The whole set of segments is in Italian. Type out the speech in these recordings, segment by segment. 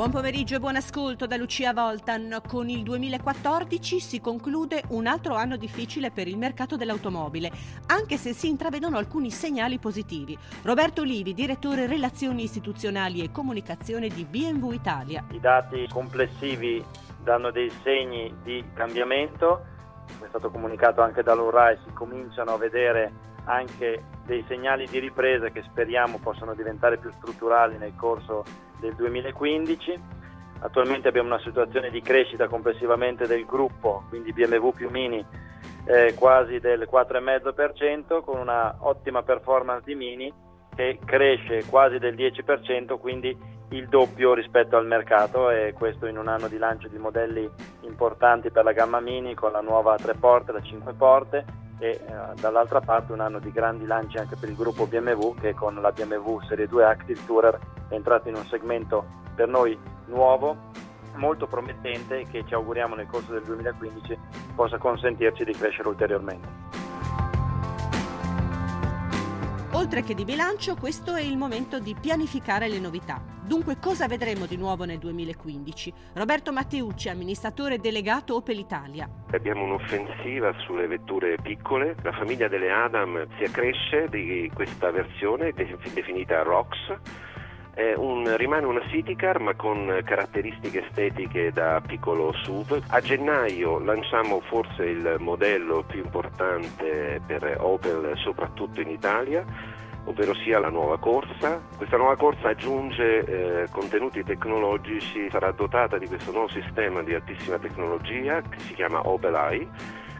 Buon pomeriggio e buon ascolto da Lucia Voltan. Con il 2014 si conclude un altro anno difficile per il mercato dell'automobile, anche se si intravedono alcuni segnali positivi. Roberto Livi, direttore relazioni istituzionali e comunicazione di BMW Italia. I dati complessivi danno dei segni di cambiamento, è stato comunicato anche dall'URAI, si cominciano a vedere anche dei segnali di ripresa che speriamo possano diventare più strutturali nel corso del 2015. Attualmente abbiamo una situazione di crescita complessivamente del gruppo, quindi BMW più Mini eh, quasi del 4,5% con una ottima performance di Mini che cresce quasi del 10%, quindi il doppio rispetto al mercato e questo in un anno di lancio di modelli importanti per la gamma Mini con la nuova 3 porte, la 5 porte e eh, dall'altra parte un anno di grandi lanci anche per il gruppo BMW che con la BMW Serie 2 Active Tourer è entrato in un segmento per noi nuovo, molto promettente che ci auguriamo nel corso del 2015 possa consentirci di crescere ulteriormente. Oltre che di bilancio, questo è il momento di pianificare le novità. Dunque, cosa vedremo di nuovo nel 2015? Roberto Matteucci, amministratore delegato Opel Italia. Abbiamo un'offensiva sulle vetture piccole. La famiglia delle Adam si accresce di questa versione definita ROX. Un, rimane una city car ma con caratteristiche estetiche da piccolo SUV. A gennaio lanciamo forse il modello più importante per Opel soprattutto in Italia ovvero sia la nuova corsa. Questa nuova corsa aggiunge eh, contenuti tecnologici, sarà dotata di questo nuovo sistema di altissima tecnologia che si chiama Opel Eye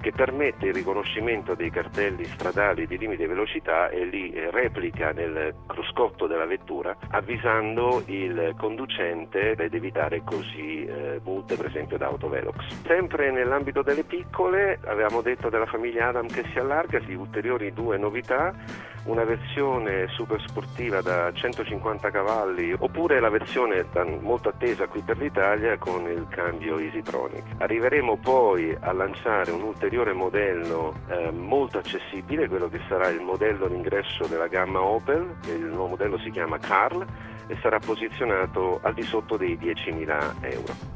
che permette il riconoscimento dei cartelli stradali di limite velocità e li replica nel cruscotto della vettura avvisando il conducente ed evitare così eh, multe per esempio da autovelox. Sempre nell'ambito delle piccole avevamo detto della famiglia Adam che si allarga, di ulteriori due novità una versione super sportiva da 150 cavalli oppure la versione molto attesa qui per l'Italia con il cambio Easytronic. Arriveremo poi a lanciare un ulteriore modello eh, molto accessibile, quello che sarà il modello d'ingresso della gamma Opel, il nuovo modello si chiama Carl e sarà posizionato al di sotto dei 10.000 euro.